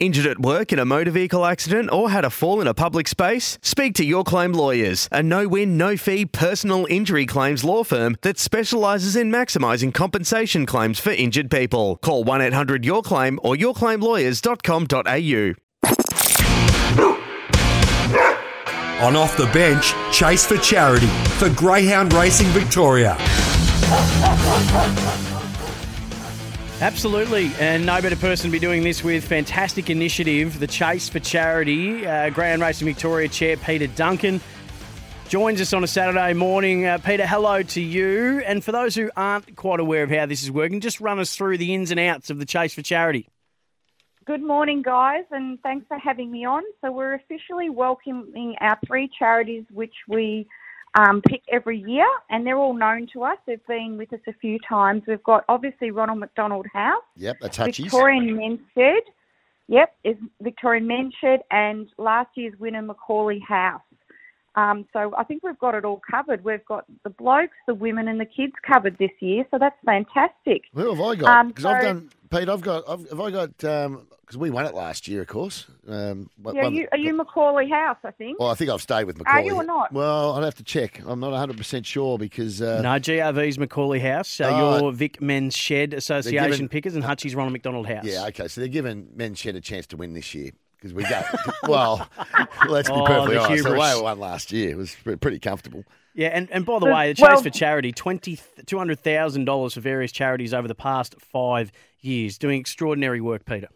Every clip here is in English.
Injured at work in a motor vehicle accident or had a fall in a public space? Speak to Your Claim Lawyers, a no win, no fee personal injury claims law firm that specialises in maximising compensation claims for injured people. Call 1 800 Your Claim or yourclaimlawyers.com.au. On Off the Bench, Chase for Charity for Greyhound Racing Victoria. Absolutely, and no better person to be doing this with. Fantastic initiative, the Chase for Charity. Uh, Greyhound Racing Victoria Chair Peter Duncan joins us on a Saturday morning. Uh, Peter, hello to you. And for those who aren't quite aware of how this is working, just run us through the ins and outs of the Chase for Charity. Good morning, guys, and thanks for having me on. So, we're officially welcoming our three charities, which we um, pick every year, and they're all known to us. They've been with us a few times. We've got obviously Ronald McDonald House. Yep, that's Hutchies. Victorian Men's Shed. Yep, is Victorian Men's Shed, and last year's winner Macaulay House. Um, so I think we've got it all covered. We've got the blokes, the women, and the kids covered this year. So that's fantastic. Who have I got? Because Um, I've so- done, Pete. I've got. I've, have I got? Because we won it last year, of course. Um, Yeah, one- you, are you Macaulay House? I think. Well, I think I've stayed with Macaulay. Are Macaulay. you or not? Well, I'd have to check. I'm not 100 percent sure because. Uh, No, GRV's Macaulay House, uh, Oh. your Vic Men's Shed Association given- pickers, and Hutchie's Ronald McDonald House. Yeah, okay. So they're giving Men's Shed a chance to win this year because we got. well, let's be Oh, perfectly the honest. The way we won last year was pretty comfortable. Yeah, and, and by the Well- way, the Chase well- for Charity, $20, $200,000 for various charities over the past five years, doing extraordinary work, Peter.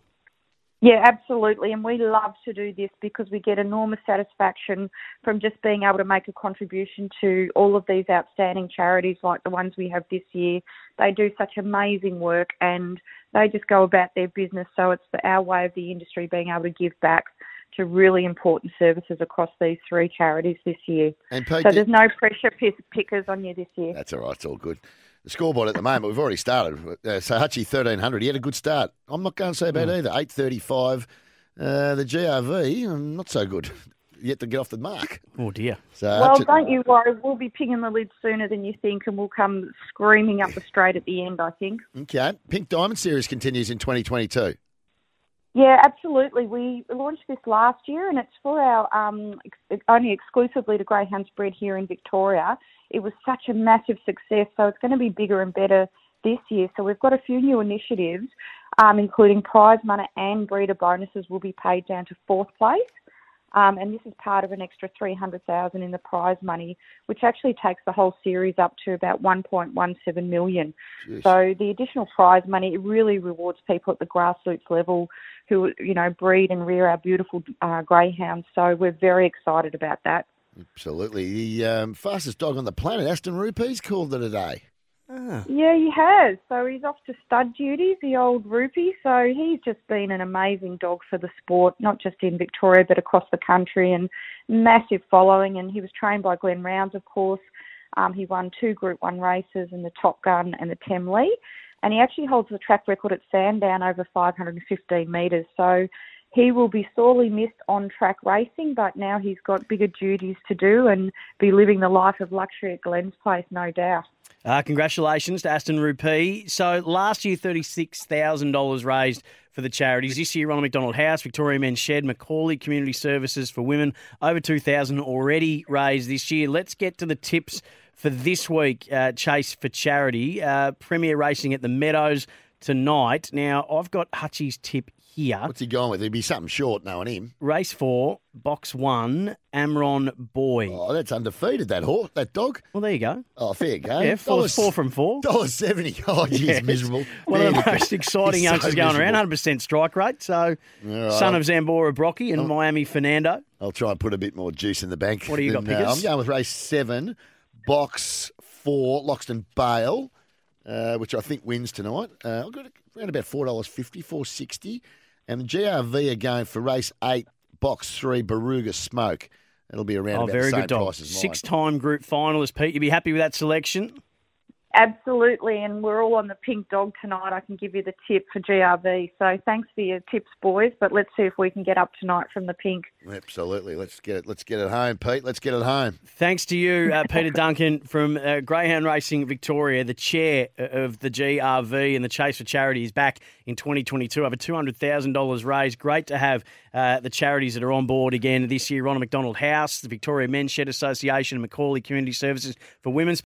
Yeah, absolutely. And we love to do this because we get enormous satisfaction from just being able to make a contribution to all of these outstanding charities like the ones we have this year. They do such amazing work and they just go about their business. So it's the, our way of the industry being able to give back to really important services across these three charities this year. So there's no pressure pick- pickers on you this year. That's all right. It's all good. The scoreboard at the moment, we've already started. Uh, so Hutchie, 1300. He had a good start. I'm not going to say bad either. 835. Uh, the GRV, um, not so good. Yet to get off the mark. Oh, dear. So Well, Hutchie- don't you worry. We'll be pinging the lid sooner than you think, and we'll come screaming up the straight at the end. I think. Okay. Pink Diamond Series continues in 2022. Yeah, absolutely. We launched this last year, and it's for our um, ex- only exclusively to greyhounds bred here in Victoria. It was such a massive success, so it's going to be bigger and better this year. So we've got a few new initiatives, um, including prize money and breeder bonuses will be paid down to fourth place. Um, and this is part of an extra 300000 in the prize money, which actually takes the whole series up to about 1.17 million. Jeez. So the additional prize money it really rewards people at the grassroots level who you know breed and rear our beautiful uh, greyhounds. So we're very excited about that. Absolutely. The um, fastest dog on the planet, Aston Rupees, called it a day. Yeah, he has. So he's off to stud duties, the old rupee. So he's just been an amazing dog for the sport, not just in Victoria but across the country, and massive following. And he was trained by Glenn Rounds, of course. Um, he won two Group One races in the Top Gun and the Temlee, and he actually holds the track record at Sandown over 515 metres. So he will be sorely missed on track racing, but now he's got bigger duties to do and be living the life of luxury at Glenn's place, no doubt. Uh, congratulations to Aston Rupee. So last year, $36,000 raised for the charities. This year, Ronald McDonald House, Victoria Men's Shed, Macaulay Community Services for Women, over 2000 already raised this year. Let's get to the tips for this week, uh, Chase for Charity. Uh, Premier Racing at the Meadows tonight. Now, I've got Hutchie's tip here. What's he going with? There'd be something short knowing him. Race four, box one, Amron Boy. Oh, that's undefeated, that horse, that dog. Well, there you go. Oh, fair go. Yeah, four, four from four. Dollar seventy. Oh, geez, Yes. miserable. One of the most exciting He's so youngsters going around, miserable. 100% strike rate. So, right. son of Zambora Brocky and. Miami Fernando. I'll try and put a bit more juice in the bank. What do you got, than, uh, Pickers? I'm going with race seven, box four, Loxton Bale, uh, which I think wins tonight. Uh, I've got around about four dollars fifty, four sixty. And the GRV are going for race eight, box three, Baruga Smoke. It'll be around Oh, about very the same good dog. price as mine. Six-time group finalist, Pete. You'd be happy with that selection? Absolutely, and we're all on the pink dog tonight. I can give you the tip for GRV. So thanks for your tips, boys. But let's see if we can get up tonight from the pink. Absolutely. Let's get it. Let's get it home, Pete. Let's get it home. Thanks to you, uh, Peter Duncan from uh, Greyhound Racing Victoria, the chair of the GRV and the Chase for Charity is back in 2022. Over $200,000 raised. Great to have uh, the charities that are on board again this year. Ronald McDonald House, the Victoria Men's Shed Association, and Macaulay Community Services for Women's.